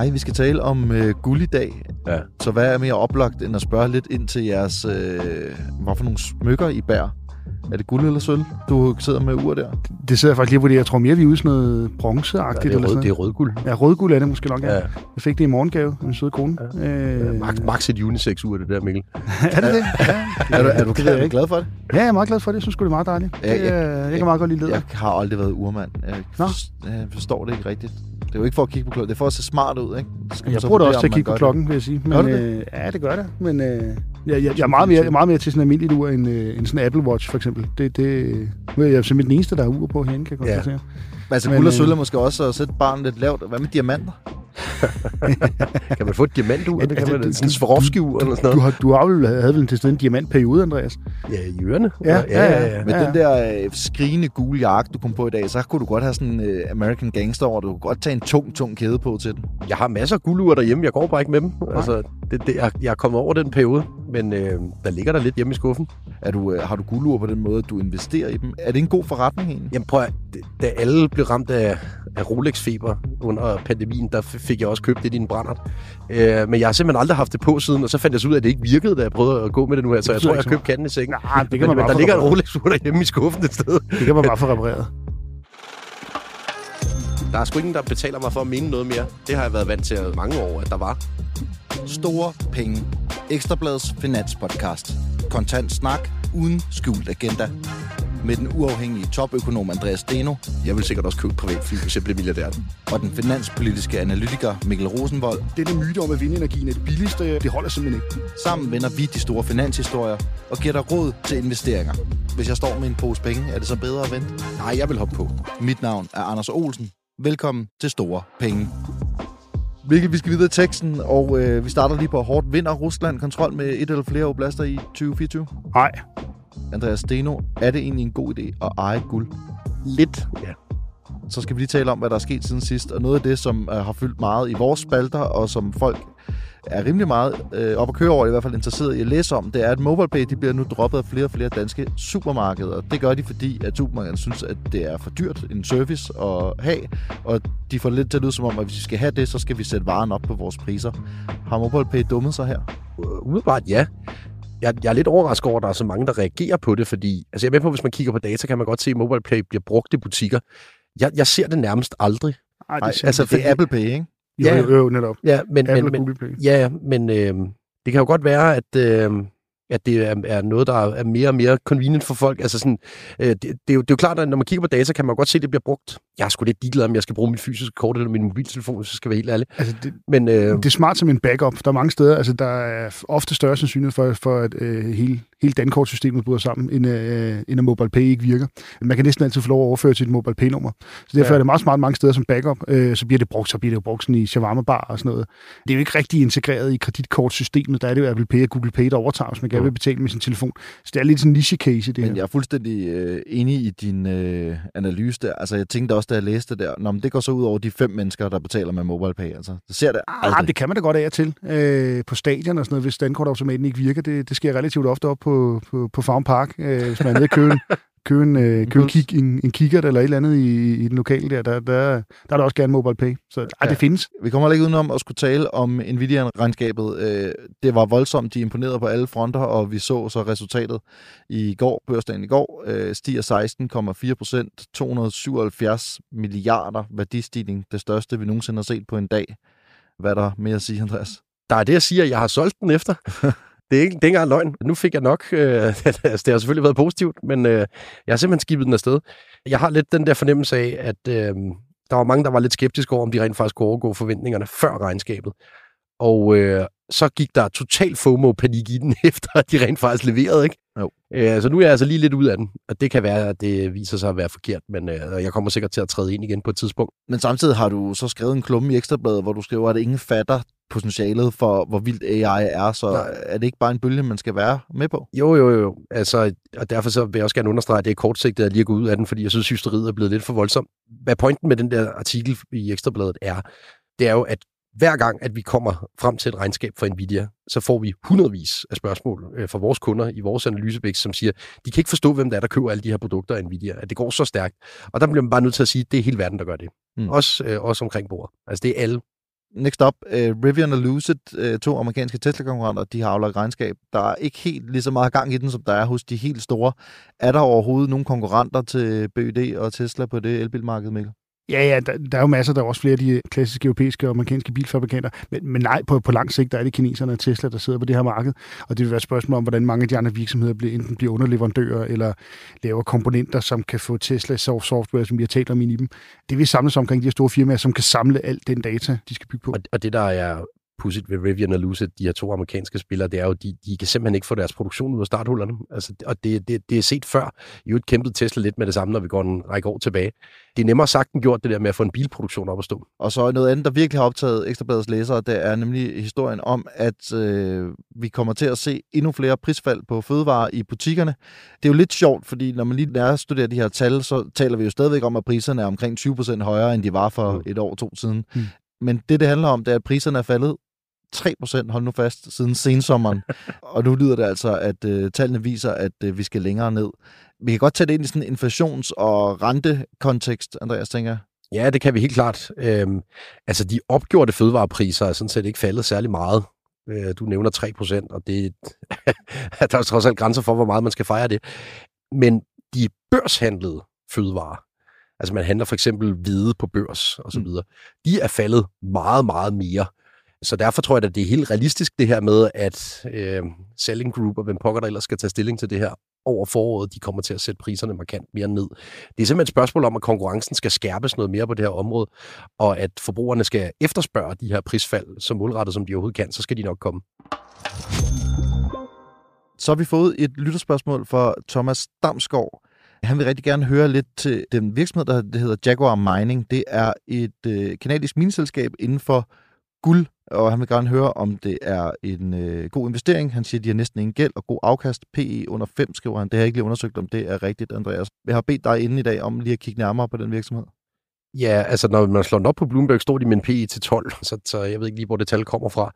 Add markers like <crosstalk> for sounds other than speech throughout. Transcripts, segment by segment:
Ej, vi skal tale om øh, guld i dag. Ja. Så hvad er mere oplagt end at spørge lidt ind til jeres... Øh, hvad for nogle smykker I bærer? Er det guld eller sølv, du sidder med ur der? Det sidder jeg faktisk lige på det. Jeg tror mere, vi er ude sådan noget Ja, bronzeagtigt. det, er eller rød, sådan det er rødguld. Ja, rødguld er det måske nok, ja. Ja. Jeg fik det i morgengave, en søde kone. Ja. Øh, Max, max et unisex-ur, det der, Mikkel. <laughs> er det det? Ja, <laughs> Er du, er du, det jeg er du glad for det? ja, jeg er meget glad for det. Jeg synes det er meget dejligt. Ja, Det, ja. øh, jeg kan meget godt lide leder. Jeg har aldrig været urmand. Jeg, Nå. for, jeg forstår det ikke rigtigt. Det er jo ikke for at kigge på klokken. Det er for at se smart ud, ikke? Så skal Jeg bruger det også til at kigge på klokken, vil jeg sige. Men, du øh, ja, det gør det. Men øh, jeg, jeg, jeg, er meget mere, jeg er meget mere til sådan en almindelig ur end, øh, end sådan en Apple Watch, for eksempel. Det, det, nu er jeg simpelthen den eneste, der har ur på herinde, kan jeg Ja. konstatere. det. Altså, guld og øh, sølv er måske også at sætte barnet lidt lavt. Hvad med diamanter? <laughs> Kan man få et diamantur? Ja, det kan altså, man, du- sådan en Swarovski-ur eller sådan Du noget. har, du har vel, havde vel til sådan en diamantperiode, Andreas? Ja, i ørerne. Ja, ja, ja. Med Ja, den der øh, skrigende gule jakke, du kom på i dag, så kunne du godt have sådan en øh, American Gangster over. Du kunne godt tage en tung, tung kæde på til den. Jeg har masser af guldure derhjemme. Jeg går bare ikke med dem. Altså, det, det, jeg, jeg er kommet over den periode, men øh, der ligger der lidt hjemme i skuffen. Er du, øh, har du guldure på den måde, at du investerer i dem? Er det en god forretning egentlig? Jamen prøv at, da alle blev ramt af, af Rolex-feber under pandemien, der fik jeg også købt det i en brændert. Øh, men jeg har simpelthen aldrig haft det på siden, og så fandt jeg så ud af, at det ikke virkede, da jeg prøvede at gå med det nu her. Så jeg tror, jeg har købt katten i sengen. Nej, det kan Men, man men bare der ligger en. Rolex-ur derhjemme i skuffen et sted. Det kan man bare få repareret. Der er sgu ingen, der betaler mig for at mene noget mere. Det har jeg været vant til i mange år, at der var. Store penge. Ekstrabladets finanspodcast. Kontant snak uden skjult agenda. Med den uafhængige topøkonom Andreas Steno Jeg vil sikkert også købe privatfly, hvis jeg blev milliardær. og den finanspolitiske analytiker Mikkel Rosenvold. Denne myte om, at vindenergien er det billigste, det holder simpelthen ikke. Sammen vender vi de store finanshistorier og giver dig råd til investeringer. Hvis jeg står med en pose penge, er det så bedre at vente? Nej, jeg vil hoppe på. Mit navn er Anders Olsen. Velkommen til Store Penge. Mikkel, vi skal videre i teksten, og øh, vi starter lige på hårdt. Vinder Rusland kontrol med et eller flere oblaster i 2024? Nej, Andreas Steno, er det egentlig en god idé at eje guld? Lidt, ja. Så skal vi lige tale om, hvad der er sket siden sidst. Og noget af det, som øh, har fyldt meget i vores spalter, og som folk er rimelig meget øh, op at køre over, i hvert fald interesseret i at læse om, det er, at MobilePay de bliver nu droppet af flere og flere danske supermarkeder. Det gør de, fordi at supermarkederne synes, at det er for dyrt en service at have, og de får lidt til at lyde som om, at hvis vi skal have det, så skal vi sætte varen op på vores priser. Har MobilePay dummet sig her? Umiddelbart ja. Jeg, jeg er lidt overrasket over, at der er så mange, der reagerer på det, fordi altså jeg er med på, at hvis man kigger på data, kan man godt se, at MobilePay bliver brugt i butikker. Jeg, jeg ser det nærmest aldrig. Ej, det, altså, det er Apple Pay, ikke? jo, ja. jo, jo, netop. Ja, men, Apple men, men, Pay. ja, men øh, det kan jo godt være, at, øh, at det er, er noget, der er mere og mere convenient for folk. Altså sådan, øh, det, det, er jo, det er jo klart, at når man kigger på data, kan man godt se, at det bliver brugt. Jeg er sgu lidt ligeglad, om jeg skal bruge mit fysiske kort eller min mobiltelefon, hvis jeg skal være helt ærlig. Altså, det, Men øh, det er smart som en backup. Der er mange steder, altså der er ofte større sandsynlighed for, for at øh, hele, hele dankortsystemet bryder sammen, end, øh, end at MobilePay ikke virker. Man kan næsten altid få lov at overføre til et MobilePay-nummer. Så derfor Ja. er det meget smart mange steder som backup. Øh, så bliver det brugt, så bliver det jo brugt sådan i shawarma bar og sådan noget. Det er jo ikke rigtig integreret i kreditkortsystemet. Der er det jo Apple Pay og Google Pay, der overtager, hvis man gerne vil betale med sin telefon. Så det er lidt sådan en niche-case det Men her. jeg er fuldstændig øh, enig i din øh, analyse der. Altså, jeg tænkte også, da jeg læste det der, Nå, men det går så ud over de fem mennesker, der betaler med MobilePay. Altså, det ser det Ah, aldrig. det kan man da godt af og til. Øh, på stadion og sådan noget, hvis dankortautomaten ikke virker. Det, det sker relativt ofte op på, på, på Farm Park, øh, hvis man er nede og købe en, <laughs> købe en, øh, købe en, kig, en, en kikkert eller et eller andet i, i den lokale der. Der, der, der er der også gerne mobile pay. Så ej, Ja. det findes. Vi kommer heller ikke udenom at skulle tale om Nvidia-regnskabet. Øh, det var voldsomt, de imponerede på alle fronter, og vi så så resultatet i går, børsdagen i går, øh, stiger 16,4 procent, 277 milliarder værdistigning, det største vi nogensinde har set på en dag. Hvad er der mere at sige, Andreas? der er det, jeg siger, at jeg har solgt den efter. <laughs> Det er ikke, det er ikke engang løgn. Nu fik jeg nok. Øh, <laughs> altså, det har selvfølgelig været positivt, men øh, jeg har simpelthen skibet den afsted. Jeg har lidt den der fornemmelse af, at øh, der var mange, der var lidt skeptiske over, om de rent faktisk kunne overgå forventningerne før regnskabet. Og øh, så gik der total FOMO-panik i den, <laughs> efter at de rent faktisk leverede, ikke? Jo. Øh, så nu er jeg altså lige lidt ud af den, og det kan være, at det viser sig at være forkert, men øh, jeg kommer sikkert til at træde ind igen på et tidspunkt. Men samtidig har du så skrevet en klumme i Ekstrabladet, hvor du skriver, at ingen fatter potentialet for, hvor vildt AI er, så Nej. er det ikke bare en bølge, man skal være med på? Jo, jo, jo. Altså, og derfor så vil jeg også gerne understrege, at det er kortsigtet at lige gå ud af den, fordi jeg synes, hysteriet er blevet lidt for voldsomt. Hvad pointen med den der artikel i Ekstrabladet er, det er jo, at hver gang, at vi kommer frem til et regnskab for Nvidia, så får vi hundredvis af spørgsmål øh, fra vores kunder i vores analysebæks, som siger, de kan ikke forstå, hvem der er, der køber alle de her produkter af Nvidia, at det går så stærkt. Og der bliver man bare nødt til at sige, at det er hele verden, der gør det. Mm. Også, øh, også omkring bordet. Altså det er alle Next up, uh, Rivian og Lucid, uh, to amerikanske Tesla-konkurrenter, de har aflagt regnskab. Der er ikke helt lige så meget gang i den, som der er hos de helt store. Er der overhovedet nogle konkurrenter til BYD og Tesla på det elbilmarked, Mikkel? Ja, ja, der, der er jo masser, der er også flere af de øh, klassiske europæiske og amerikanske bilfabrikanter. Men, men nej, på, på lang sigt, der er det kineserne og Tesla, der sidder på det her marked. Og det vil være et spørgsmål om, hvordan mange af de andre virksomheder bliver, enten bliver underleverandører eller laver komponenter, som kan få Tesla software, som vi har talt om i dem. Det vil samles omkring de her store firmaer, som kan samle alt den data, de skal bygge på. Og, og det, der er pudsigt ved Rivian og Lucid, de her to amerikanske spillere, det er jo, de, de kan simpelthen ikke få deres produktion ud af starthullerne. Altså, og det, det, det er set før. I jo kæmpet Tesla lidt med det samme, når vi går en række år tilbage. Det er nemmere sagt end gjort, det der med at få en bilproduktion op at stå. Og så noget andet, der virkelig har optaget Ekstrabladets læsere, det er nemlig historien om, at øh, vi kommer til at se endnu flere prisfald på fødevarer i butikkerne. Det er jo lidt sjovt, fordi når man lige lærer at studere de her tal, så taler vi jo stadigvæk om, at priserne er omkring 20% højere, end de var for mm. et år to siden. Mm. Men det, det handler om, det er, at priserne er faldet 3%, hold nu fast, siden sensommeren. <laughs> og nu lyder det altså, at øh, tallene viser, at øh, vi skal længere ned. Vi kan godt tage det ind i sådan en inflations- og rentekontekst, Andreas, tænker. Ja, det kan vi helt klart. Øhm, altså, de opgjorte fødevarepriser er sådan set ikke faldet særlig meget. Øh, du nævner 3% og det <laughs> der er trods alt grænser for, hvor meget man skal fejre det. Men de børshandlede fødevarer, altså man handler for eksempel hvide på børs og så mm. videre, mm. de er faldet meget, meget mere så derfor tror jeg, at det er helt realistisk det her med, at øh, Selling Group og hvem pokker der ellers skal tage stilling til det her over foråret, de kommer til at sætte priserne markant mere ned. Det er simpelthen et spørgsmål om, at konkurrencen skal skærpes noget mere på det her område, og at forbrugerne skal efterspørge de her prisfald så målrettet, som de overhovedet kan, så skal de nok komme. Så har vi fået et lytterspørgsmål fra Thomas Damsgaard. Han vil rigtig gerne høre lidt til den virksomhed, der hedder Jaguar Mining. Det er et øh, kanadisk mineselskab inden for guld og han vil gerne høre, om det er en øh, god investering. Han siger, at de har næsten ingen gæld og god afkast. PE under 5, skriver han. Det har jeg ikke lige undersøgt, om det er rigtigt, Andreas. Jeg har bedt dig inden i dag om lige at kigge nærmere på den virksomhed. Ja, altså når man slår den op på Bloomberg, står de med en PE til 12, <laughs> så, så jeg ved ikke lige, hvor det tal kommer fra.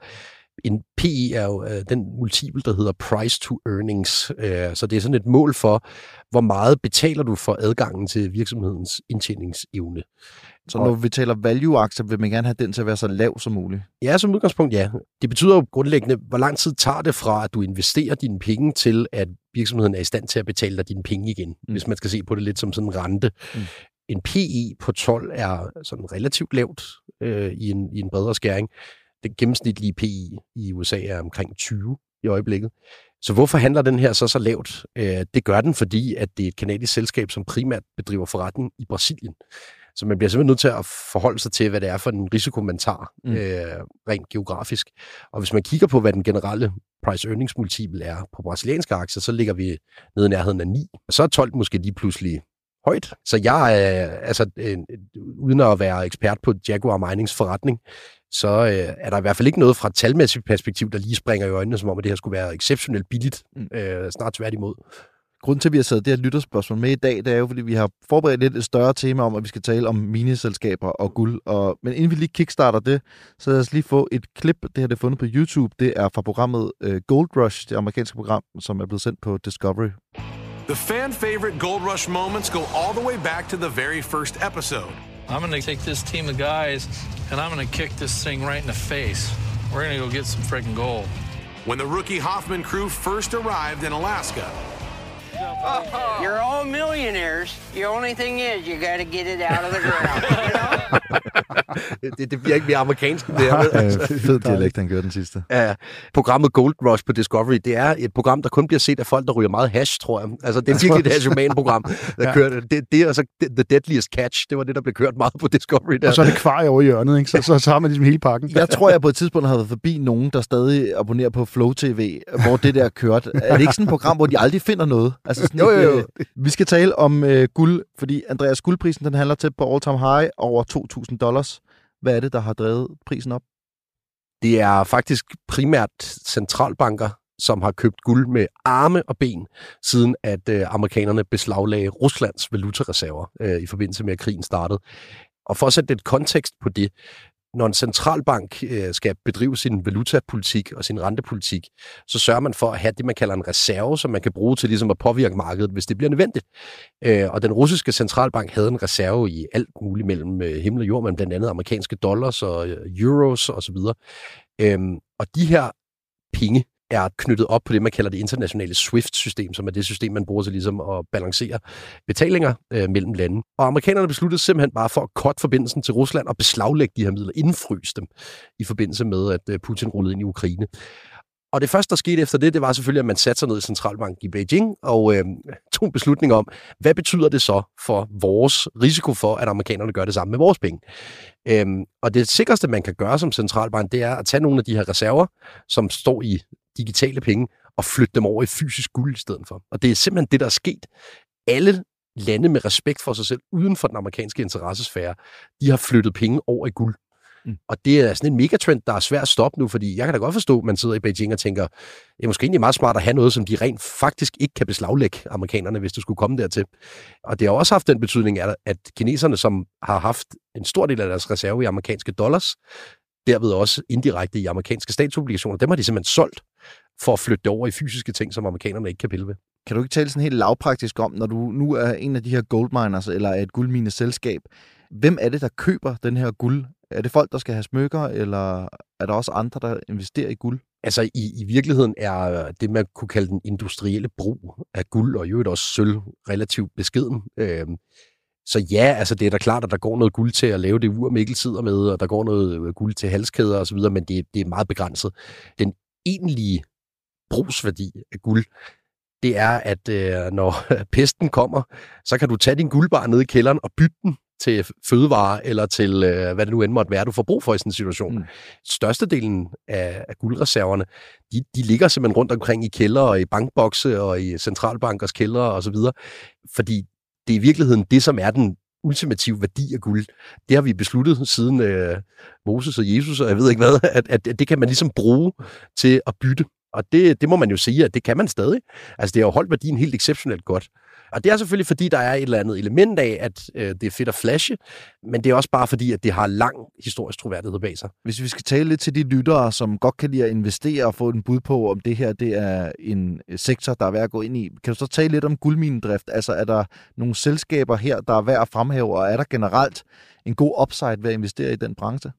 En PE er jo øh, den multiple, der hedder price to earnings. Øh, så det er sådan et mål for, hvor meget betaler du for adgangen til virksomhedens indtjeningsevne. Så når vi taler value-aktier, vil man gerne have den til at være så lav som muligt? Ja, som udgangspunkt ja. Det betyder jo grundlæggende, hvor lang tid tager det fra, at du investerer dine penge til, at virksomheden er i stand til at betale dig dine penge igen, mm. hvis man skal se på det lidt som sådan en rente. Mm. En PE på 12 er sådan relativt lavt øh, i, en, i en bredere skæring. Den gennemsnitlige PE i USA er omkring 20 i øjeblikket. Så hvorfor handler den her så så lavt? Øh, det gør den, fordi at det er et kanadisk selskab, som primært bedriver forretning i Brasilien. Så man bliver simpelthen nødt til at forholde sig til, hvad det er for en risiko, man tager mm. øh, rent geografisk. Og hvis man kigger på, hvad den generelle price-earnings multiple er på brasilianske aktier, så ligger vi nede i nærheden af 9. Og så er 12 måske lige pludselig højt. Så jeg er, altså, øh, uden at være ekspert på Jaguar Minings forretning, så øh, er der i hvert fald ikke noget fra et talmæssigt perspektiv, der lige springer i øjnene, som om at det her skulle være exceptionelt billigt. Mm. Øh, snart tværtimod. Grunden til, at vi har sat det her lytterspørgsmål med i dag, det er jo, fordi vi har forberedt lidt et større tema om, at vi skal tale om miniselskaber og guld. Og, men inden vi lige kickstarter det, så lad os lige få et klip. Det her det er fundet på YouTube. Det er fra programmet uh, Gold Rush, det amerikanske program, som er blevet sendt på Discovery. The fan favorite Gold Rush moments go all the way back to the very first episode. I'm going to take this team of guys and I'm going to kick this thing right in the face. We're going to go get some freaking gold. When the rookie Hoffman crew first arrived in Alaska, You're all millionaires. The only thing is, you got to get it out of the ground. You know? <laughs> det, det bliver ikke mere amerikansk end det her. Altså. Fed dialekt, han gør den sidste. Ja, programmet Gold Rush på Discovery, det er et program, der kun bliver set af folk, der ryger meget hash, tror jeg. Altså, det er virkelig et hashoman-program, der <laughs> ja. kører det. Det er altså The Deadliest Catch, det var det, der blev kørt meget på Discovery. Der. Og så er det kvar over i hjørnet, ikke? Så, så, så har man ligesom hele pakken. Jeg tror, jeg på et tidspunkt har været forbi nogen, der stadig abonnerer på Flow TV, hvor det der kørt. Er det ikke sådan et program, hvor de aldrig finder noget? Altså sådan jo, jo, jo. Øh, vi skal tale om øh, guld, fordi Andreas guldprisen den handler til på all-time high over 2.000 dollars. Hvad er det, der har drevet prisen op? Det er faktisk primært centralbanker, som har købt guld med arme og ben, siden at øh, amerikanerne beslaglagde Ruslands valutareserver øh, i forbindelse med, at krigen startede. Og for at sætte lidt kontekst på det, når en centralbank øh, skal bedrive sin valutapolitik og sin rentepolitik, så sørger man for at have det, man kalder en reserve, som man kan bruge til ligesom at påvirke markedet, hvis det bliver nødvendigt. Øh, og den russiske centralbank havde en reserve i alt muligt mellem øh, himmel og jord, men blandt andet amerikanske dollars og øh, euros osv. Og, øhm, og de her penge, er knyttet op på det, man kalder det internationale SWIFT-system, som er det system, man bruger til ligesom at balancere betalinger øh, mellem lande. Og amerikanerne besluttede simpelthen bare for at korte forbindelsen til Rusland og beslaglægge de her midler, indfryse dem i forbindelse med, at øh, Putin rullede ind i Ukraine. Og det første, der skete efter det, det var selvfølgelig, at man satte sig ned i centralbanken i Beijing og øh, tog en beslutning om, hvad betyder det så for vores risiko for, at amerikanerne gør det samme med vores penge. Øhm, og det sikreste, man kan gøre som centralbank, det er at tage nogle af de her reserver, som står i digitale penge og flytte dem over i fysisk guld i stedet for. Og det er simpelthen det, der er sket. Alle lande med respekt for sig selv uden for den amerikanske interessesfære, de har flyttet penge over i guld. Mm. Og det er sådan en megatrend, der er svært at stoppe nu, fordi jeg kan da godt forstå, at man sidder i Beijing og tænker, det er måske egentlig meget smart at have noget, som de rent faktisk ikke kan beslaglægge amerikanerne, hvis det skulle komme dertil. Og det har også haft den betydning, at kineserne, som har haft en stor del af deres reserve i amerikanske dollars, derved også indirekte i amerikanske statsobligationer, dem har de simpelthen solgt for at flytte det over i fysiske ting, som amerikanerne ikke kan pille ved. Kan du ikke tale sådan helt lavpraktisk om, når du nu er en af de her goldminers, eller er et guldmineselskab, hvem er det, der køber den her guld? Er det folk, der skal have smykker, eller er der også andre, der investerer i guld? Altså i, i virkeligheden er det, man kunne kalde den industrielle brug af guld, og jo også sølv, relativt beskeden. Øhm, så ja, altså det er da klart, at der går noget guld til at lave det ur, Mikkel sidder med, og der går noget øh, guld til halskæder osv., men det, det er meget begrænset. Den egentlige brugsværdi af guld, det er, at øh, når <laughs> pesten kommer, så kan du tage din guldbar ned i kælderen og bytte den til fødevare eller til, øh, hvad det nu end måtte være, du får brug for i sådan en situation. Mm. Størstedelen af, af guldreserverne, de, de ligger simpelthen rundt omkring i kælder og i bankbokse og i centralbankers kældre osv., fordi det er i virkeligheden det, som er den ultimative værdi af guld. Det har vi besluttet siden øh, Moses og Jesus, og jeg ved ikke hvad, at, <laughs> at, at det kan man ligesom bruge til at bytte. Og det, det må man jo sige, at det kan man stadig. Altså, det har jo holdt værdien helt exceptionelt godt. Og det er selvfølgelig, fordi der er et eller andet element af, at øh, det er fedt at flashe, men det er også bare fordi, at det har lang historisk troværdighed bag sig. Hvis vi skal tale lidt til de lyttere, som godt kan lide at investere og få en bud på, om det her det er en øh, sektor, der er værd at gå ind i, kan du så tale lidt om guldminedrift? Altså er der nogle selskaber her, der er værd at fremhæve, og er der generelt en god upside ved at investere i den branche?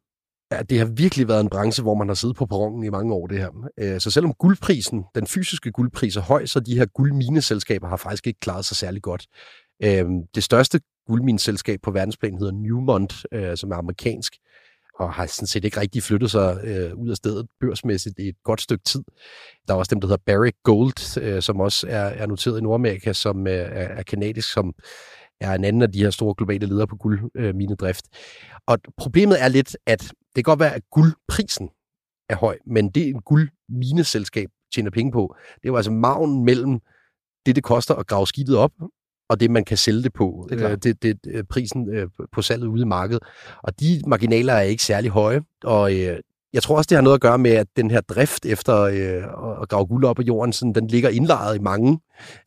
Ja, det har virkelig været en branche, hvor man har siddet på perronen i mange år, det her. Øh, så selvom guldprisen, den fysiske guldpris er høj, så de her guldmineselskaber har faktisk ikke klaret sig særlig godt. Øh, det største guldmineselskab på verdensplan hedder Newmont, øh, som er amerikansk, og har sådan set ikke rigtig flyttet sig ud af stedet børsmæssigt i et godt stykke tid. Der er også dem, der hedder Barrick Gold, som også er, er noteret i Nordamerika, som er kanadisk, som er en anden af de her store globale ledere på guldminedrift. Og problemet er lidt, at det kan godt være, at guldprisen er høj, men det en guldmineselskab tjener penge på, det er jo altså maven mellem det, det koster at grave skibet op, og det, man kan sælge det på. Det er øh, det, det, øh, prisen øh, på salget ude i markedet. Og de marginaler er ikke særlig høje, og øh, jeg tror også, det har noget at gøre med, at den her drift efter øh, at grave guld op af jorden, sådan, den ligger indlejret i mange.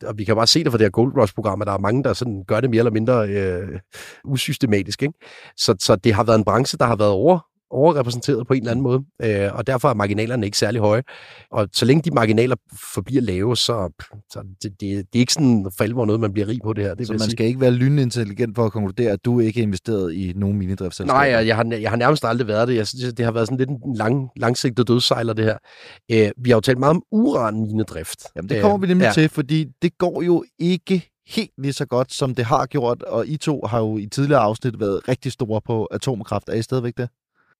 Og vi kan bare se det fra det her Gold Rush-program, at der er mange, der sådan gør det mere eller mindre øh, usystematisk. Ikke? Så, så det har været en branche, der har været over, overrepræsenteret på en eller anden måde, øh, og derfor er marginalerne ikke særlig høje. Og så længe de marginaler forbliver lave, så, så det, det, det er ikke sådan for alvor noget, man bliver rig på det her. Det så man sige. skal ikke være lynintelligent for at konkludere, at du ikke er investeret i nogen minidriftsselskaber? Nej, jeg, jeg, har, jeg har nærmest aldrig været det. Jeg synes, det har været sådan lidt en lang, langsigtet dødssejler, det her. Øh, vi har jo talt meget om uran-minedrift. Jamen, det kommer vi nemlig øh, ja. til, fordi det går jo ikke helt lige så godt, som det har gjort, og I to har jo i tidligere afsnit været rigtig store på atomkraft. Er I stadigvæk det?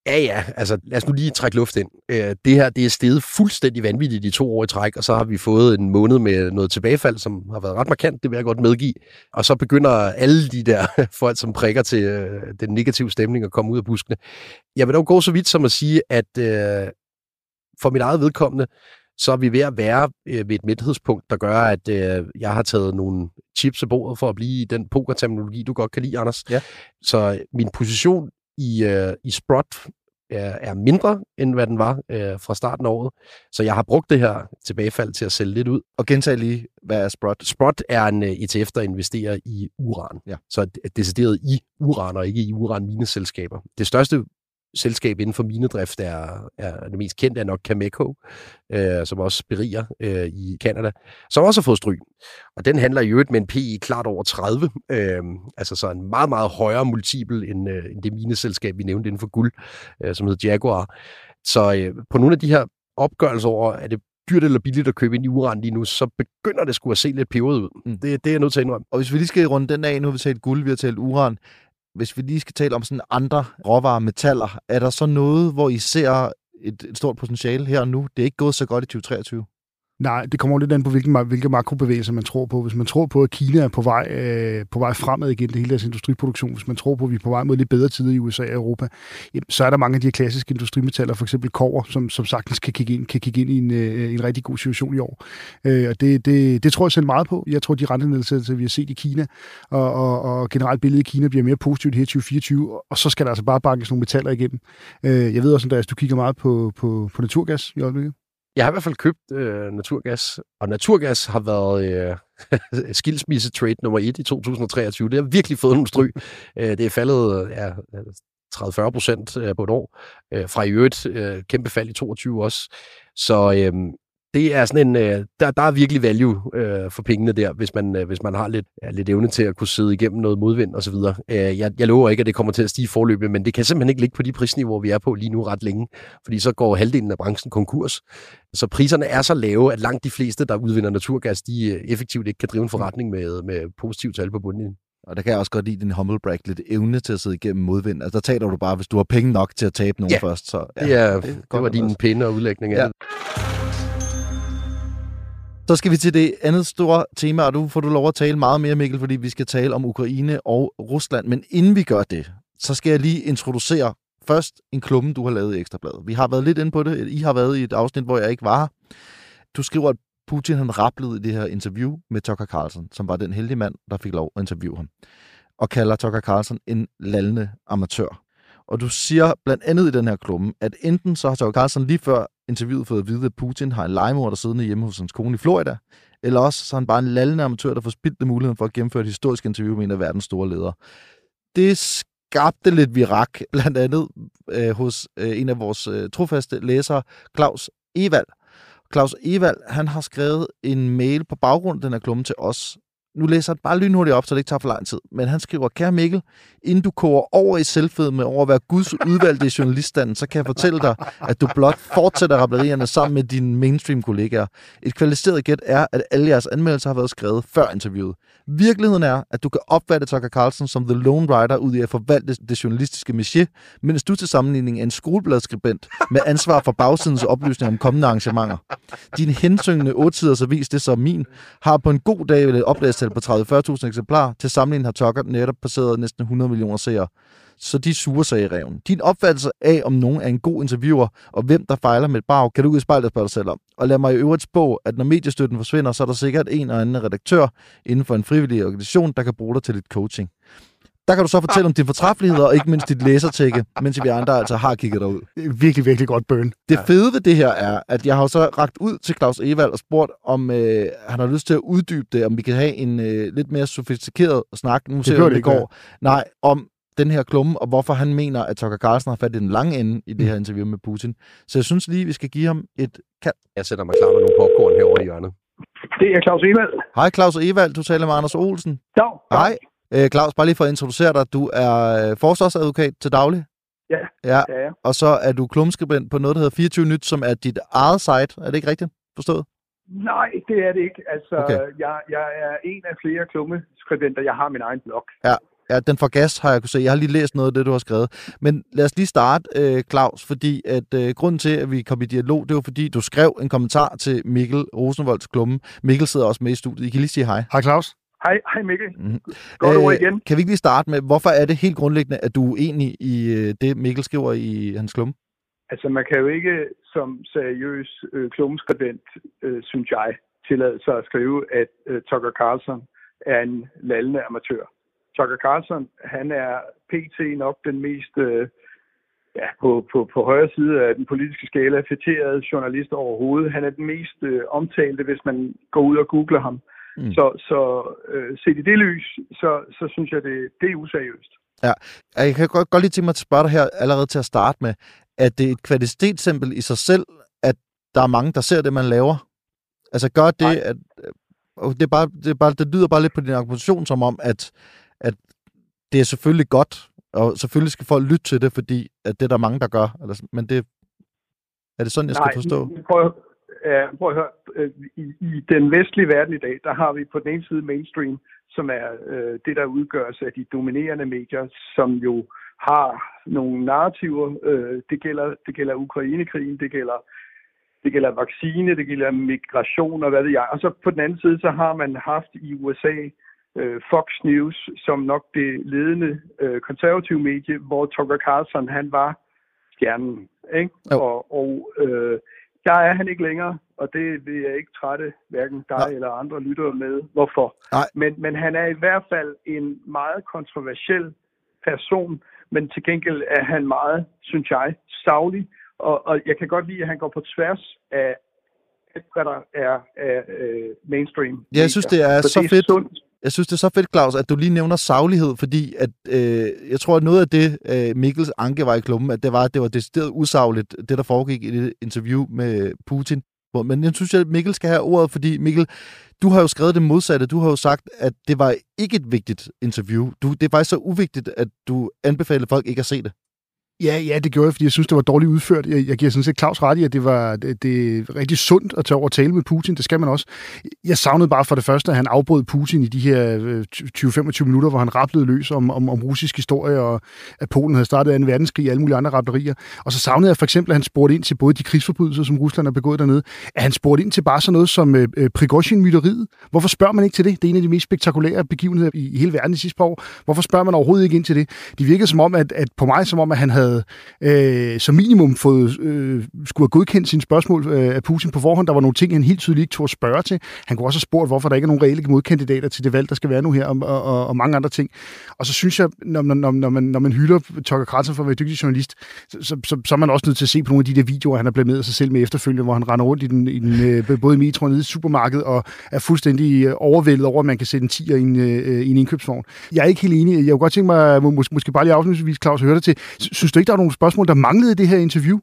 Ja, ja, altså lad os nu lige trække luft ind. Øh, det her, det er steget fuldstændig vanvittigt i to år i træk, og så har vi fået en måned med noget tilbagefald, som har været ret markant, det vil jeg godt medgive. Og så begynder alle de der <laughs> folk, som prikker til øh, den negative stemning at komme ud af buskene. Jeg vil dog gå så vidt som at sige, at øh, for mit eget vedkommende, så er vi ved at være ved et midthedspunkt, der gør, at jeg har taget nogle chips af bordet for at blive i den pokerterminologi, du godt kan lide, Anders. Ja. Så min position i, øh, i Sprott er, er mindre, end hvad den var øh, fra starten af året. Så jeg har brugt det her tilbagefald til at sælge lidt ud. Og gentag lige, hvad er Sprott? Sprott er en øh, ETF, der investerer i uran. Ja. Så decideret i uran, og ikke i uran-mineselskaber. Det største selskab inden for minedrift er, er det mest kendte, er nok Cameco, øh, som også beriger øh, i Kanada, som også har fået stryg. Og den handler i øvrigt med en PI klart over 30, øh, altså så en meget, meget højere multiple end, øh, end det mineselskab, vi nævnte inden for guld, øh, som hedder Jaguar. Så øh, på nogle af de her opgørelser over, er det dyrt eller billigt at købe ind i uran lige nu, så begynder det skulle at se lidt peberet ud. Mm. Det, det er jeg nødt til at indrømme. Og hvis vi lige skal runde den af, nu har vi talt guld, vi har talt uran. Hvis vi lige skal tale om sådan andre råvarer, metaller, er der så noget, hvor I ser et, et stort potentiale her og nu? Det er ikke gået så godt i 2023. Nej, det kommer lidt an på, hvilken, hvilke makrobevægelser man tror på. Hvis man tror på, at Kina er på vej, øh, på vej fremad igen, det hele deres industriproduktion, hvis man tror på, at vi er på vej mod lidt bedre tider i USA og Europa, jamen, så er der mange af de her klassiske industrimetaller, for eksempel kover, som, som sagtens kan kigge ind, kan kigge ind i en, øh, en rigtig god situation i år. Øh, og det, det, det tror jeg selv meget på. Jeg tror, de rentenedsættelser, vi har set i Kina, og, og, og generelt billedet i Kina bliver mere positivt her i 2024, og så skal der altså bare bankes nogle metaller igennem. Øh, jeg ved også, Andreas, du kigger meget på, på, på naturgas i øjeblikket. Jeg har i hvert fald købt øh, naturgas, og naturgas har været øh, <laughs> skilsmisse-trade nummer et i 2023. Det har virkelig fået nogle stryg. <laughs> øh, det er faldet ja, 30-40 procent øh, på et år, øh, fra i øvrigt kæmpe fald i 22 også. Så øh, det er sådan en, øh, der, der er virkelig value øh, for pengene der, hvis man, øh, hvis man har lidt, ja, lidt evne til at kunne sidde igennem noget modvind og så videre. Øh, jeg, jeg lover ikke, at det kommer til at stige forløbet, men det kan simpelthen ikke ligge på de prisniveauer, vi er på lige nu ret længe, fordi så går halvdelen af branchen konkurs. Så priserne er så lave, at langt de fleste, der udvinder naturgas, de øh, effektivt ikke kan drive en forretning med, med positivt tal på bunden. Og der kan jeg også godt lide din humblebrag, lidt evne til at sidde igennem modvind. Altså der taler du bare, hvis du har penge nok til at tabe nogen Ja. først. Så, Ja, er, det, det det var din pæne udlægning af Ja. ja. det. Så skal vi til det andet store tema, og du får du lov at tale meget mere, Mikkel, fordi vi skal tale om Ukraine og Rusland. Men inden vi gør det, så skal jeg lige introducere først en klumme, du har lavet i Ekstrabladet. Vi har været lidt inde på det. I har været i et afsnit, hvor jeg ikke var. Du skriver, at Putin han rablede i det her interview med Tucker Carlson, som var den heldige mand, der fik lov at interviewe ham, og kalder Tucker Carlson en lallende amatør. Og du siger blandt andet i den her klumme, at enten så har Tucker Carlson lige før interviewet fået at vide, at Putin har en legemorder siddende hjemme hos hans kone i Florida, eller også så er han bare en lallende amatør, der får spildt muligheden for at gennemføre et historisk interview med en af verdens store ledere. Det skabte lidt virak, <laughs> blandt andet øh, hos øh, en af vores øh, trofaste læsere, Claus Evald. Claus Evald, han har skrevet en mail på baggrund af den her klumme til os. Nu læser jeg bare lynhurtigt op, så det ikke tager for lang tid. Men han skriver, kære Mikkel, inden du koger over i selvfed med over at være Guds udvalgte i journaliststanden, så kan jeg fortælle dig, at du blot fortsætter rablerierne sammen med dine mainstream-kollegaer. Et kvalificeret gæt er, at alle jeres anmeldelser har været skrevet før interviewet. Virkeligheden er, at du kan opfatte Tucker Carlson som the lone Rider ud i at forvalte det journalistiske métier, mens du til sammenligning er en skolebladskribent med ansvar for bagsidens oplysninger om kommende arrangementer. Din hensyngende 8-siders avis, det som min, har på en god dag oplæst oplagstal på 30-40.000 eksemplarer. Til sammenligning har Tucker netop passeret næsten 100 millioner seere. Så de sure sig i reven. Din opfattelse af, om nogen er en god interviewer, og hvem der fejler med et brag, kan du ud i spejlet spørge dig selv om. Og lad mig i øvrigt spå, at når mediestøtten forsvinder, så er der sikkert en og anden redaktør inden for en frivillig organisation, der kan bruge dig til lidt coaching. Der kan du så fortælle om dine fortræffeligheder, og ikke mindst dit læsertække, mens vi andre altså har kigget derud. Det er virkelig, virkelig godt burn. Det fede ved det her er, at jeg har jo så ragt ud til Claus Evald og spurgt, om øh, han har lyst til at uddybe det, om vi kan have en øh, lidt mere sofistikeret snak, nu ser det det ikke går, nej, om den her klumme, og hvorfor han mener, at Tucker Carlson har fat i den lange ende i det Mm. her interview med Putin. Så jeg synes lige, vi skal give ham et kald. Jeg sætter mig klar med nogle popcorn herovre i hjørnet. Det er Claus Evald. Hej Claus Evald, du taler med Anders Olsen. Dag. Hej. Øh, Claus, bare lige for at introducere dig. Du er øh, forsvarsadvokat til daglig. Ja, Ja, ja, ja. og så er du klumskribent på noget, der hedder 24 Nyt, som er dit eget site. Er det ikke rigtigt forstået? Nej, det er det ikke. Altså, Okay. jeg, jeg er en af flere klummeskribenter. Jeg har min egen blog. Ja, den får gas, har jeg kunne se. Jeg har lige læst noget af det, du har skrevet. Men lad os lige starte, øh, Claus, fordi at øh, grunden til, at vi kom i dialog, det var fordi, du skrev en kommentar til Mikkel Rosenvolds klumme. Mikkel sidder også med i studiet. I kan lige sige hej. Hej Claus. Hej, hej Mikkel. Mhm. Godt ord igen. Kan vi ikke lige starte med, hvorfor er det helt grundlæggende, at du er enig i øh, det, Mikkel skriver i hans klumme? Altså, man kan jo ikke som seriøs øh, klummeskribent, øh, synes jeg, tillade sig at skrive, at øh, Tucker Carlson er en lallende amatør. Tucker Carlson, han er pt. nok den mest øh, ja, på, på, på højre side af den politiske skala fætterede journalist overhovedet. Han er den mest øh, omtalte, hvis man går ud og googler ham. Mm. Mm. Så, så øh, set i det lys, så, så synes jeg, det, det er useriøst. Jeg kan godt, godt lige tænke mig at spørge dig her allerede til at starte med, at det er et kvalitetssempel i sig selv, at der er mange, der ser det, man laver? Altså gør det, Nej. at... og Det, er bare, det, er bare, det lyder bare lidt på din argumentation som om, at, at det er selvfølgelig godt, og selvfølgelig skal folk lytte til det, fordi at det er der mange, der gør. Men det, er det sådan, jeg skal Nej, forstå? men Prøv, ja, prøv at høre. Øh, I, I den vestlige verden i dag, der har vi på den ene side mainstream, som er øh, det, der udgøres af de dominerende medier, som jo har nogle narrativer. Øh, det, gælder, det gælder Ukrainekrigen, det gælder, det gælder vaccine, det gælder migration og hvad ved jeg. Og så på den anden side, så har man haft i USA øh, Fox News som nok det ledende øh, konservative medie, hvor Tucker Carlson han var stjernen. Ikke? Og, og øh, der er han ikke længere, og det vil jeg ikke trætte hverken dig Nej. eller andre lyttere med. Hvorfor? Nej. Men, men han er i hvert fald en meget kontroversiel person, men til gengæld er han meget, synes jeg, savlig. Og, og jeg kan godt lide, at han går på tværs af alt, hvad der er af øh, mainstream. Ja, jeg synes, det er så det fedt. Sundt. Jeg synes, det er så fedt, Claus, at du lige nævner saglighed, fordi at, øh, jeg tror, at noget af det, øh, Mikkels anke var i klummen, at det var, at det var decideret usagligt, det der foregik i det interview med Putin spørgsmål, Men jeg synes, at Mikkel skal have ordet, fordi Mikkel, du har jo skrevet det modsatte. Du har jo sagt, at det var ikke et vigtigt interview. Du, det er faktisk så uvigtigt, at du anbefalede folk ikke at se det. Ja, ja, det gjorde jeg, fordi jeg synes, det var dårligt udført. Jeg, jeg giver sådan set Claus ret i, at det var det, det er rigtig sundt at tage over og tale med Putin. Det skal man også. Jeg savnede bare for det første, at han afbrød Putin i de her øh, 20-25 minutter, hvor han rapplede løs om, om, om russisk historie, og at Polen havde startet 2. verdenskrig og alle mulige andre rablerier. Og så savnede jeg for eksempel, at han spurgte ind til både de krigsforbrydelser, som Rusland har begået dernede, at han spurgte ind til bare sådan noget som øh, øh, Prigozhin-myteriet. Hvorfor spørger man ikke til det? Det er en af de mest spektakulære begivenheder i, i hele verden de sidste par år. Hvorfor spørger man overhovedet ikke ind til det? Det virkede som om, at, at på mig som om, at han havde øh, som minimum fået, øh, skulle have godkendt sine spørgsmål øh, af Putin på forhånd. Der var nogle ting, han helt tydeligt ikke tog at spørge til. Han kunne også have spurgt, hvorfor der ikke er nogen reelle modkandidater til det valg, der skal være nu her, og, og, og mange andre ting. Og så synes jeg, når, når, når, når, man, når man hylder Tucker Carlson for at være dygtig journalist, så, så, så, så er man også nødt til at se på nogle af de der videoer, han har blameret sig selv med efterfølgende, hvor han render rundt i den, i den øh, både i metroen nede i supermarkedet, og er fuldstændig øh, overvældet over, at man kan sætte en tiger i en, øh, i en indkøbsvogn. Jeg er ikke helt enig. Jeg kunne godt tænke mig, mås- måske bare lige afslutningsvis, Claus, at høre dig til. Synes du ikke, der er nogle spørgsmål, der manglede i det her interview?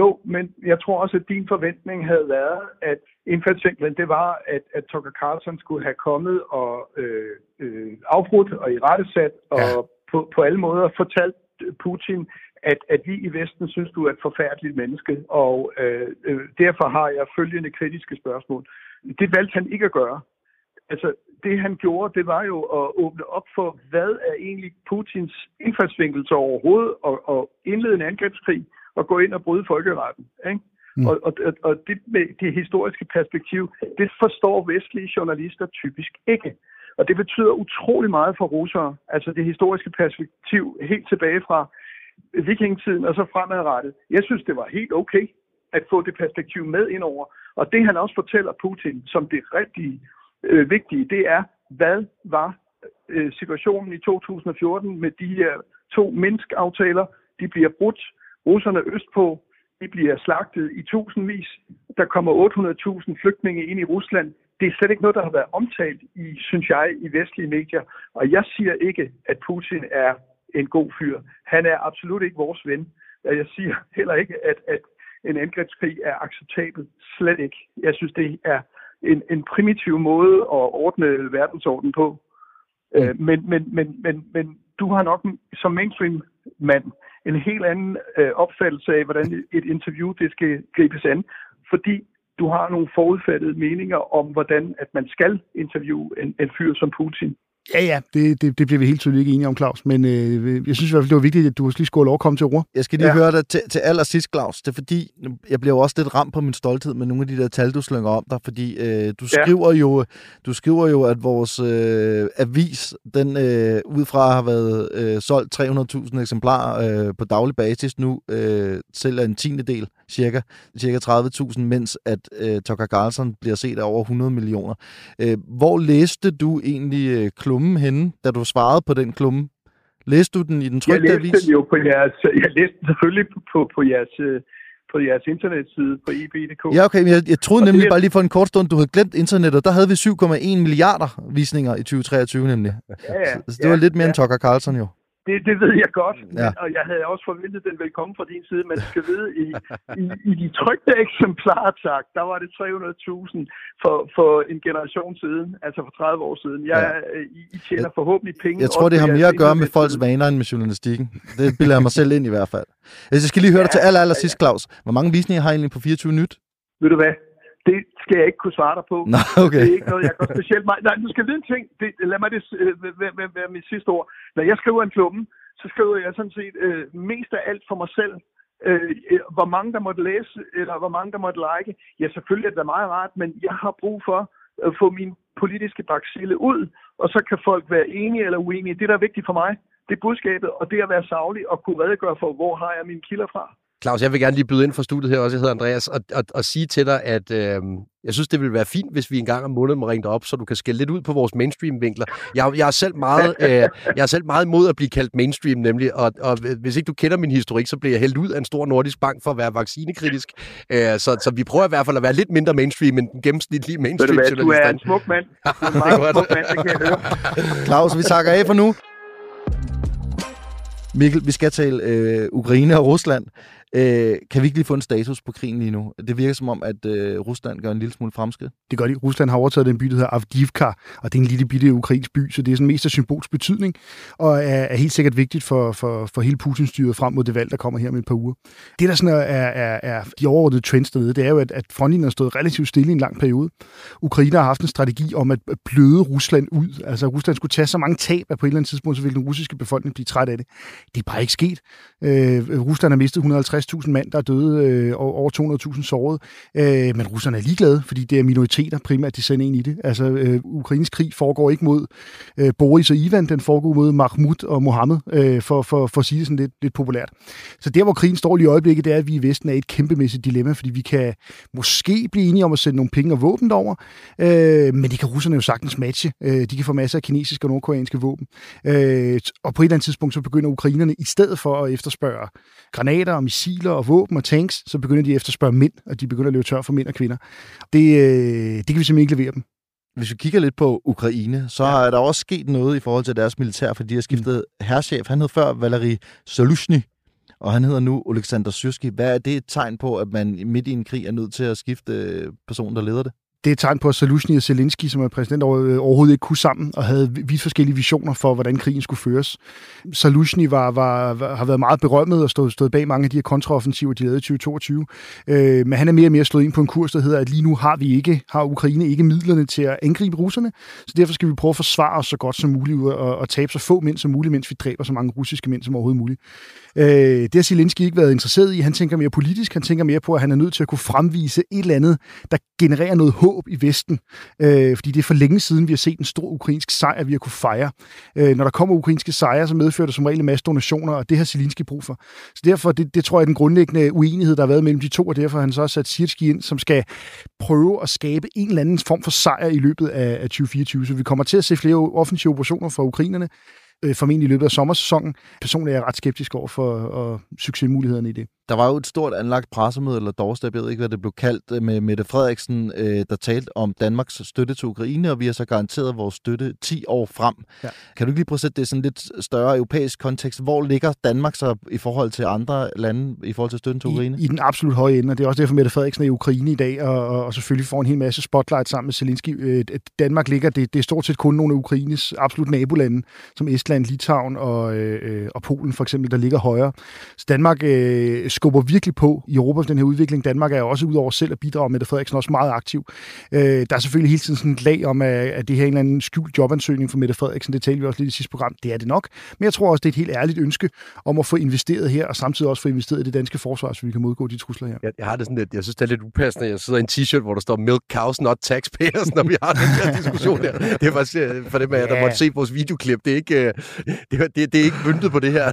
Jo, men jeg tror også, at din forventning havde været, at indfaldsvinklen, det var, at, at Tucker Carlson skulle have kommet og øh, øh, afbrudt og i rettesat og ja. på, på alle måder fortalt Putin, at, at vi i Vesten synes, du er et forfærdeligt menneske, og øh, øh, derfor har jeg følgende kritiske spørgsmål. Det valgte han ikke at gøre. Altså, det han gjorde, det var jo at åbne op for, hvad er egentlig Putins indfaldsvinkel til overhovedet, og, og indlede en angrebskrig, og gå ind og bryde folkeretten. Ikke? Mm. Og, og, og- det med det historiske perspektiv, det forstår vestlige journalister typisk ikke. Og det betyder utrolig meget for russere, altså det historiske perspektiv helt tilbage fra vikingetiden og så fremadrettet. Jeg synes, det var helt okay at få det perspektiv med ind over. Og det han også fortæller Putin som det rigtig øh, vigtige, det er, hvad var øh, situationen i 2014 med de her to Minsk-aftaler. De bliver brudt. Russerne østpå, de bliver slagtet i tusindvis. Der kommer 800.000 flygtninge ind i Rusland. Det er slet ikke noget, der har været omtalt i, synes jeg, i vestlige medier. Og jeg siger ikke, at Putin er en god fyr. Han er absolut ikke vores ven. Jeg siger heller ikke, at, at en angrebskrig er acceptabel. Slet ikke. Jeg synes, det er en, en primitiv måde at ordne verdensordenen på. Mm. Øh, men, men, men, men, men du har nok som mainstream-mand en helt anden øh, opfattelse af, hvordan et interview det skal gribes an, fordi du har nogle forudfattede meninger om, hvordan at man skal interviewe en, en fyr som Putin. Ja, ja, det, det, det bliver vi helt tydeligt ikke enige om, Claus. Men øh, jeg synes i hvert fald, det var vigtigt, at du lige skulle lov at komme til ord. Jeg skal lige ja. Ja. høre dig til, til allersidst, Claus. Det er fordi, jeg bliver jo også lidt ramt på min stolthed med nogle af de der tal, du slynger om dig, fordi øh, du, Ja. skriver jo, du skriver jo, at vores øh, avis, den øh, ud fra har været øh, solgt 300.000 eksemplarer øh, på daglig basis nu, øh, sælger en tiende del, cirka, cirka 30.000, mens at øh, Tucker Carlson bliver set af over 100 millioner. Øh, hvor læste du egentlig øh, klummen henne, da du svarede på den klumme? Læste du den i den Jeg trygte læste avis? den jo på jeres, jeg læste den selvfølgelig på, på, på jeres øh, på jeres internetside på eb.dk. Ja, okay, men jeg, jeg troede Og nemlig bare lige for en kort stund, du havde glemt internettet. Der havde vi 7,1 milliarder visninger i 2023 nemlig. ja, ja, Så det var lidt mere ja. end Tucker Carlson jo. Det, det ved jeg godt, Ja. ja. og jeg havde også forventet, at den ville komme fra din side, men du skal vide, i, i, i de trygte eksemplarer, tak, der var det 300.000 for, for en generation siden, altså for 30 år siden. Jeg, Ja. ja. I, I tjener forhåbentlig penge. Jeg tror, det har mere at gøre med folks vaner end med journalistikken. Det bilder jeg mig selv ind i hvert fald. Jeg skal lige høre dig til aller, aller sidst, Claus. Hvor mange visninger har I egentlig på 24 Nyt? Ved du hvad? Det skal jeg ikke kunne svare dig på. Nå, okay. Det er ikke noget, jeg går specielt meget. Nej, du skal vide en ting. Det, lad mig det øh, være, mit sidste ord. Når jeg skriver en klumme, så skriver jeg sådan set øh, mest af alt for mig selv. Øh, øh, hvor mange der måtte læse, eller hvor mange der måtte like. Ja, selvfølgelig er det meget rart, men jeg har brug for at få min politiske baksille ud, og så kan folk være enige eller uenige. Det, der er vigtigt for mig, det er budskabet, og det at være savlig og kunne redegøre for, hvor har jeg mine kilder fra. Claus, jeg vil gerne lige byde ind for studiet her også. Jeg hedder Andreas, og, og, og sige til dig, at øh, jeg synes, det ville være fint, hvis vi en gang om måneden må ringe dig op, så du kan skælde lidt ud på vores mainstream-vinkler. Jeg, jeg, er selv meget, <laughs> øh, jeg er selv meget imod at blive kaldt mainstream, nemlig, og, og hvis ikke du kender min historik, så bliver jeg hældt ud af en stor nordisk bank for at være vaccinekritisk. Øh, så, så vi prøver i hvert fald at være lidt mindre mainstream end den gennemsnitlige Ved du er en smuk mand. Du er en <laughs> meget smuk mand, det kan jeg høre. <laughs> Claus, vi takker af for nu. Mikkel, vi skal tale øh, Ukraine og Rusland. Øh, kan vi ikke lige få en status på krigen lige nu? Det virker som om, at øh, Rusland gør en lille smule fremskridt. Det gør de. Rusland har overtaget den by, der hedder Avdivka, og det er en lille bitte ukrainsk by, så det er sådan mest af symbolsk betydning, og er, er helt sikkert vigtigt for, for, for hele Putin-styret frem mod det valg, der kommer her om et par uger. Det, der sådan er, er, er de overordnede trends dernede, det er jo, at, at frontlinjen har stået relativt stille i en lang periode. Ukraine har haft en strategi om at bløde Rusland ud. Altså, Rusland skulle tage så mange tab, at på et eller andet tidspunkt, så ville den russiske befolkning blive træt af det. Det er bare ikke sket. Øh, Rusland har mistet 150.000 mand, der er døde, øh, og over 200.000 såret. Øh, men russerne er ligeglade, fordi det er minoriteter primært, de sender ind i det. Altså, øh, Ukraines krig foregår ikke mod øh, Boris og Ivan, den foregår mod Mahmoud og Mohammed, øh, for, for, for at sige det sådan lidt, lidt populært. Så der, hvor krigen står lige i øjeblikket, det er, at vi i Vesten er i et kæmpemæssigt dilemma, fordi vi kan måske blive enige om at sende nogle penge og våben derover, øh, men det kan russerne jo sagtens matche. Øh, de kan få masser af kinesiske og nordkoreanske våben. Øh, og på et eller andet tidspunkt, så begynder ukrainerne, i stedet for at efterspørge granater og missiler og våben og tanks, så begynder de at efterspørge mænd, og de begynder at løbe tør for mænd og kvinder. Det, øh, det kan vi simpelthen ikke levere dem. Hvis vi kigger lidt på Ukraine, så ja. har der også sket noget i forhold til deres militær, fordi de har skiftet mm. herrchef. Han hed før Valeri Solushny, og han hedder nu Alexander Syrsky. Hvad er det et tegn på, at man midt i en krig er nødt til at skifte øh, personen, der leder det? Det er et tegn på, at Zelensky og Zelensky, som er præsident, øh, overhovedet ikke kunne sammen og havde vidt forskellige visioner for, hvordan krigen skulle føres. Zelensky var, var, var, har været meget berømmet og stået, stået bag mange af de her kontraoffensiver, de lavede i 2022. Øh, men han er mere og mere slået ind på en kurs, der hedder, at lige nu har vi ikke, har Ukraine ikke midlerne til at angribe russerne, så derfor skal vi prøve at forsvare os så godt som muligt og, og tabe så få mænd som muligt, mens vi dræber så mange russiske mænd som overhovedet muligt. Øh, det har Zelensky ikke været interesseret i. Han tænker mere politisk. Han tænker mere på, at han er nødt til at kunne fremvise et eller andet, der genererer noget håb i Vesten. Øh, fordi det er for længe siden, vi har set en stor ukrainsk sejr, vi har kunne fejre. Øh, når der kommer ukrainske sejre, så medfører det som regel en masse donationer, og det har Zelensky brug for. Så derfor, det, det tror jeg er den grundlæggende uenighed, der har været mellem de to, og derfor har han så også sat Sirski ind, som skal prøve at skabe en eller anden form for sejr i løbet af, af 2024. Så vi kommer til at se flere offensive operationer fra ukrainerne, øh, formentlig i løbet af sommersæsonen. Personligt er jeg ret skeptisk over for og succesmulighederne i det. Der var jo et stort anlagt pressemøde, eller doorstep, jeg ved ikke, hvad det blev kaldt, øh, med Mette Frederiksen, øh, der talte om Danmarks støtte til Ukraine, og vi har så garanteret vores støtte 10 år frem. Ja. Kan du ikke lige prøve at sætte det i sådan lidt større europæisk kontekst? Hvor ligger Danmark så i forhold til andre lande, i forhold til støtten til Ukraine? I, I den absolut høje ende, og det er også derfor, Mette Frederiksen er i Ukraine i dag, og, og, og selvfølgelig får en hel masse spotlight sammen med Zelensky. Øh, Danmark ligger, det, det er stort set kun nogle af Ukraines absolut nabolande, som Estland, Litauen og, øh, og Polen for eksempel, der ligger højere. Så Danmark øh, skubber virkelig på i Europa for den her udvikling. Danmark er også udover selv at bidrage, Mette Frederiksen også meget aktiv. Øh, der er selvfølgelig hele tiden sådan et lag om, at, at det her er en eller anden skjult jobansøgning for Mette Frederiksen. Det talte vi også lidt i sidste program. Det er det nok. Men jeg tror også, det er et helt ærligt ønske om at få investeret her, og samtidig også få investeret i det danske forsvar, så vi kan modgå de trusler her. Jeg, jeg har det sådan lidt, jeg synes, det er lidt upassende, at jeg sidder i en t-shirt, hvor der står Milk Cows, not taxpayers, <laughs> når vi har den her diskussion her. Det er faktisk øh, for dem af jer, der måtte se vores videoklip. Det er ikke, øh, det, er- det, det er ikke myntet på det her. <laughs> det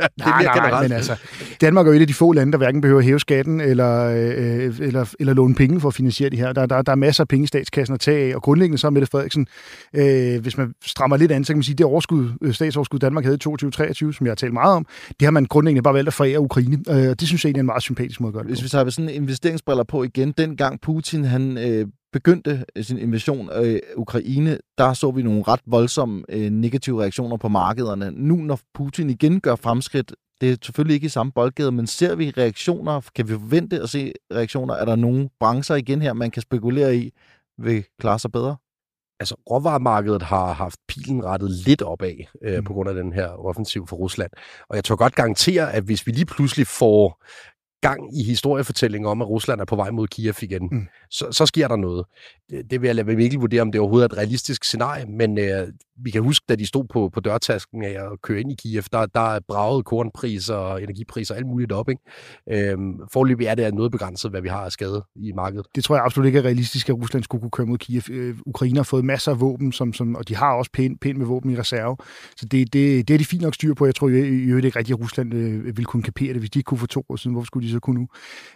er Nej, nej, nej, men altså, Danmark er jo et af de få lande, der hverken behøver at hæve skatten eller, øh, eller, eller låne penge for at finansiere det her. Der, der, der er masser af penge i statskassen at tage af, og grundlæggende så er Mette Frederiksen, øh, hvis man strammer lidt an, så kan man sige, det overskud, øh, statsoverskud Danmark havde i 2022-2023, som jeg har talt meget om, det har man grundlæggende bare valgt at forære Ukraine. Øh, det synes jeg egentlig er en meget sympatisk måde at gøre det Hvis på. vi tager sådan investeringsbriller på igen, dengang Putin han øh, begyndte sin invasion af Ukraine, der så vi nogle ret voldsomme øh, negative reaktioner på markederne. Nu, når Putin igen gør fremskridt, det er selvfølgelig ikke i samme boldgade, men ser vi reaktioner? Kan vi forvente at se reaktioner? Er der nogle brancher igen her, man kan spekulere i, vil klare sig bedre? altså råvaremarkedet har haft pilen rettet lidt opad øh, på grund af den her offensiv for Rusland. Og jeg tror godt garantere, at hvis vi lige pludselig får gang i historiefortællingen om, at Rusland er på vej mod Kiev igen, mm. så, så sker der noget. Det, det vil jeg lade Mikkel vurdere, om det overhovedet er et realistisk scenarie, men øh, vi kan huske, da de stod på, på dørtasken af at køre ind i Kiev, der, der er braget kornpriser og energipriser og alt muligt op. Ikke? Øhm, forløbig er det noget begrænset, hvad vi har af skade i markedet. Det tror jeg absolut ikke er realistisk, at Rusland skulle kunne køre mod Kiev. Øh, Ukraine har fået masser af våben, som, som, og de har også pænt pæn med våben i reserve. Så det, det, det er de fint nok styr på. Jeg tror jo ikke rigtigt, at Rusland øh, ville kunne kapere det, hvis de ikke kunne for to år siden. Hvorfor skulle de så kunne nu?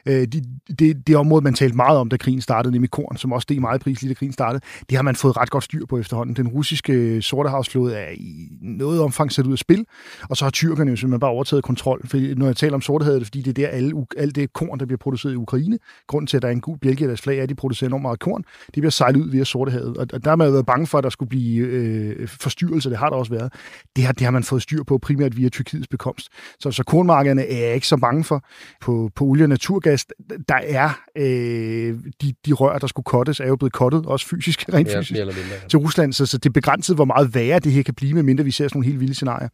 Øh, de, det, det område, man talte meget om, da krigen startede, nemlig korn, som også steg meget i pris lige da krigen startede, det har man fået ret godt styr på efterhånden. Den russiske øh, Sortehavsflåde er i noget omfang sat ud af spil, og så har tyrkerne jo simpelthen bare overtaget kontrol. For når jeg taler om Sortehavet, er det fordi, det er der alle, alt det korn, der bliver produceret i Ukraine. Grunden til, at der er en gul bjælke i deres flag, er, at de producerer enormt meget korn. Det bliver sejlet ud via Sortehavet. Og der har man været bange for, at der skulle blive øh, forstyrrelser. Det har der også været. Det har, det har man fået styr på primært via Tyrkiets bekomst. Så, så kornmarkederne er jeg ikke så bange for. På, på olie og naturgas, der er øh, de, de rør, der skulle kottes, er jo blevet kottet, også fysisk, <laughs> rent Ja, fysisk, mere eller mindre, ja. til Rusland. Så, så det er begrænset, hvor meget værre det her kan blive, medmindre vi ser sådan nogle helt vilde scenarier.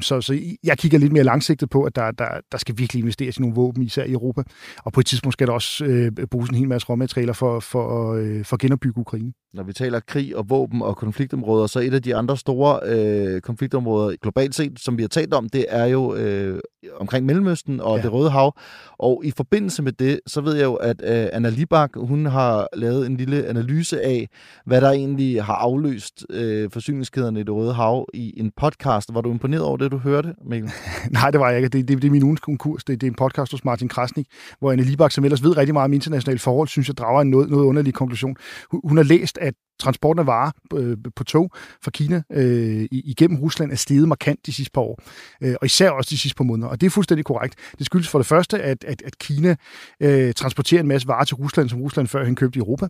Så, så jeg kigger lidt mere langsigtet på, at der, der, der skal virkelig investeres i nogle våben, især i Europa. Og på et tidspunkt skal der også øh, bruges en hel masse råmaterialer for, for, øh, for at genopbygge Ukraine. Når vi taler krig og våben og konfliktområder, så et af de andre store øh, konfliktområder globalt set, som vi har talt om, det er jo øh, omkring Mellemøsten og ja. det Røde Hav. Og i forbindelse med det, så ved jeg jo, at øh, Anna Libak, hun har lavet en lille analyse af, hvad der egentlig har afløst øh, forsyningskæderne i det Røde Hav i en podcast. Var du imponeret over det, du hørte, Mikkel? <laughs> Nej, det var jeg ikke. Det, det, det er min ugens konkurs. Det, det er en podcast hos Martin Krasnik, hvor Anna Libak, som ellers ved rigtig meget om internationale forhold, synes jeg drager en noget, noget underlig konklusion. Hun, hun har læst, at transporten af varer øh, på tog fra Kina øh, igennem Rusland er steget markant de sidste par år, øh, og især også de sidste par måneder. Og det er fuldstændig korrekt. Det skyldes for det første, at, at, at Kina øh, transporterer en masse varer til Rusland, som Rusland før han købte i Europa.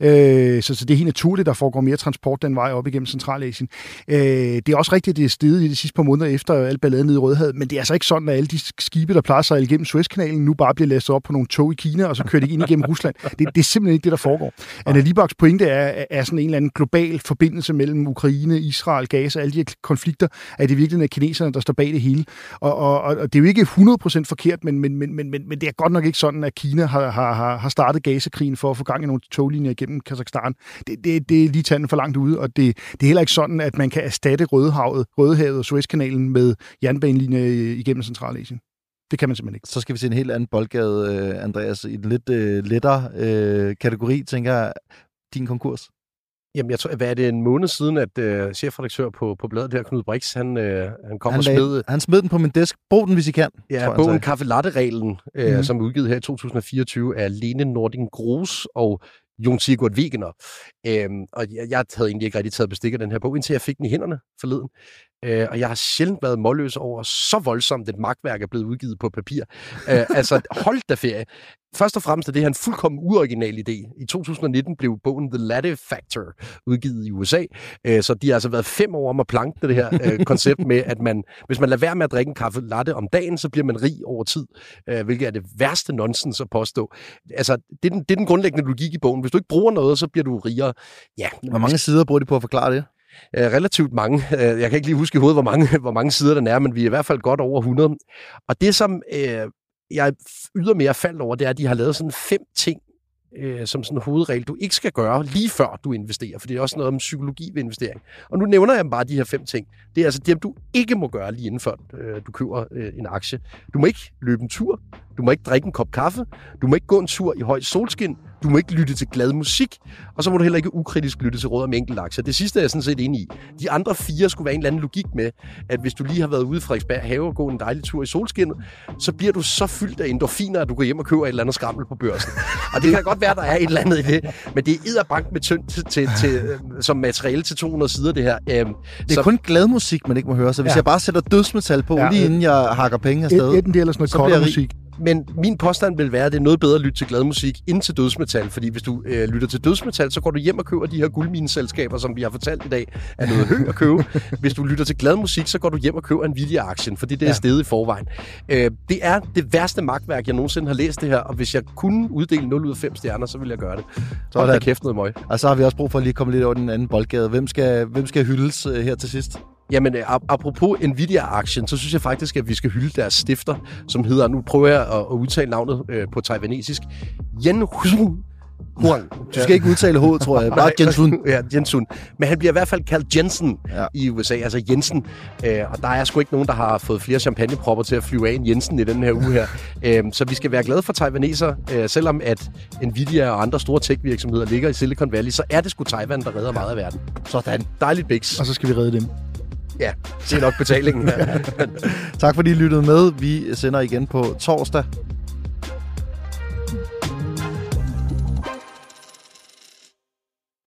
Øh, så, så det er helt naturligt, der foregår mere transport den vej op igennem Centralasien. Øh, det er også rigtigt, at det er steget i de sidste par måneder efter al balladen nede i Rødhavet, men det er altså ikke sådan, at alle de skibe, der plejer sig igennem Suezkanalen, nu bare bliver læsset op på nogle tog i Kina, og så kører de ind igennem Rusland. Det, det er simpelthen ikke det, der foregår. Anna Libaks pointe er, er sådan en eller anden global forbindelse mellem Ukraine, Israel, Gaza, alle de her konflikter, at det virkelig er kineserne, der står bag det hele. Og, og, og det er jo ikke 100% forkert, men, men, men, men, men, men det er godt nok ikke sådan, at Kina har, har, har- startet Gaza-krigen for at få gang i nogle toglinjer igennem Kazakhstan. Det, det, det er lige tanden for langt ude, og det, det er heller ikke sådan, at man kan erstatte Rødehavet, Rødehavet og Suezkanalen med jernbanelinjer igennem Centralasien. Det kan man simpelthen ikke. Så skal vi se en helt anden boldgade, øh, Andreas, i den lidt øh, lettere øh, kategori, tænker jeg, din konkurs. Jamen, jeg tror, hvad er det en måned siden, at øh, chefredaktør på, på bladet her, Knud Brix, han, øh, han kom Han, og smed han smed den på min disk. Brug den, hvis I kan. ja, bogen sagde. Kaffe Latte-reglen, øh, mm-hmm. som er udgivet her i 2024 af Lene Nording Gros og Jon Sigurd Wegener. Øhm, og jeg, jeg havde egentlig ikke rigtig taget bestik af den her bog, indtil jeg fik den i hænderne forleden. Øh, og jeg har sjældent været målløs over, så voldsomt et magtværk er blevet udgivet på papir. Øh, altså, hold da ferie. Først og fremmest er det her en fuldkommen uoriginal idé. I 2019 blev bogen The Latte Factor udgivet i USA, øh, så de har altså været fem år om at planke det her øh, koncept med, at man, hvis man lader være med at drikke en kaffe latte om dagen, så bliver man rig over tid, øh, hvilket er det værste nonsens at påstå. Altså, det er, den, det er den grundlæggende logik i bogen. Hvis du ikke bruger noget, så bliver du rigere. Ja, Hvor mange sider bruger de på at forklare det? Relativt mange. Jeg kan ikke lige huske i hovedet, hvor mange, hvor mange sider den er, men vi er i hvert fald godt over 100. Og det, som øh, jeg ydermere faldt over, det er, at de har lavet sådan fem ting, øh, som sådan en hovedregel, du ikke skal gøre lige før du investerer, for det er også noget om psykologi ved investering. Og nu nævner jeg bare de her fem ting. Det er altså dem, du ikke må gøre lige inden før øh, du køber øh, en aktie. Du må ikke løbe en tur, du må ikke drikke en kop kaffe, du må ikke gå en tur i højt solskin, du må ikke lytte til glad musik, og så må du heller ikke ukritisk lytte til råd om enkeltaktier. Det sidste er jeg sådan set enig i. De andre fire skulle være en eller anden logik med, at hvis du lige har været ude i Frederiksberg have og gå en dejlig tur i solskinnet, så bliver du så fyldt af endorfiner, at du går hjem og køber et eller andet skrammel på børsen. Og det kan godt være, der er et eller andet i det, men det er edderbank med tyndt til, til, til, øh, som materiale til 200 sider, det her. Øhm, Det er kun glad musik, man ikke må høre. Så hvis Ja. jeg bare sætter dødsmetal på, Ja. lige inden jeg hakker penge afsted, Et, enten det eller sådan noget så bliver jeg rig. koldermusik. Men min påstand vil være, at det er noget bedre at lytte til glad musik end til dødsmetal, fordi hvis du øh, lytter til dødsmetal, så går du hjem og køber de her guldmineselskaber, som vi har fortalt i dag, er noget højt at købe. <laughs> hvis du lytter til glad musik, så går du hjem og køber en Nvidia-aktien, fordi det er ja. stedet i forvejen. Øh, det er det værste magtværk, jeg nogensinde har læst det her, og hvis jeg kunne uddele 0 ud af 5 stjerner, så ville jeg gøre det. Så er der kæft noget møg. Og så har vi også brug for at lige komme lidt over den anden boldgade. Hvem skal, hvem skal hyldes øh, her til sidst? Jamen, øh, apropos Nvidia-aktien, så synes jeg faktisk, at vi skal hylde deres stifter, som hedder, nu prøver jeg at, udtale navnet øh, på taiwanesisk, Yen Huang. Du skal ikke udtale hovedet, tror jeg. <laughs> Bare Jensen. Ja, Jensen. Men han bliver i hvert fald kaldt Jensen ja. i USA, altså Jensen. Øh, og der er sgu ikke nogen, der har fået flere champagnepropper til at flyve af en Jensen i den her uge her. <laughs> Øh, så vi skal være glade for taiwaneser. Øh, selvom at Nvidia og andre store tech-virksomheder ligger i Silicon Valley, så er det sgu Taiwan, der redder meget af verden. Sådan. Dejligt biks. Og så skal vi redde dem. Ja, det er nok betalingen. <laughs> tak fordi I lyttede med. Vi sender igen på torsdag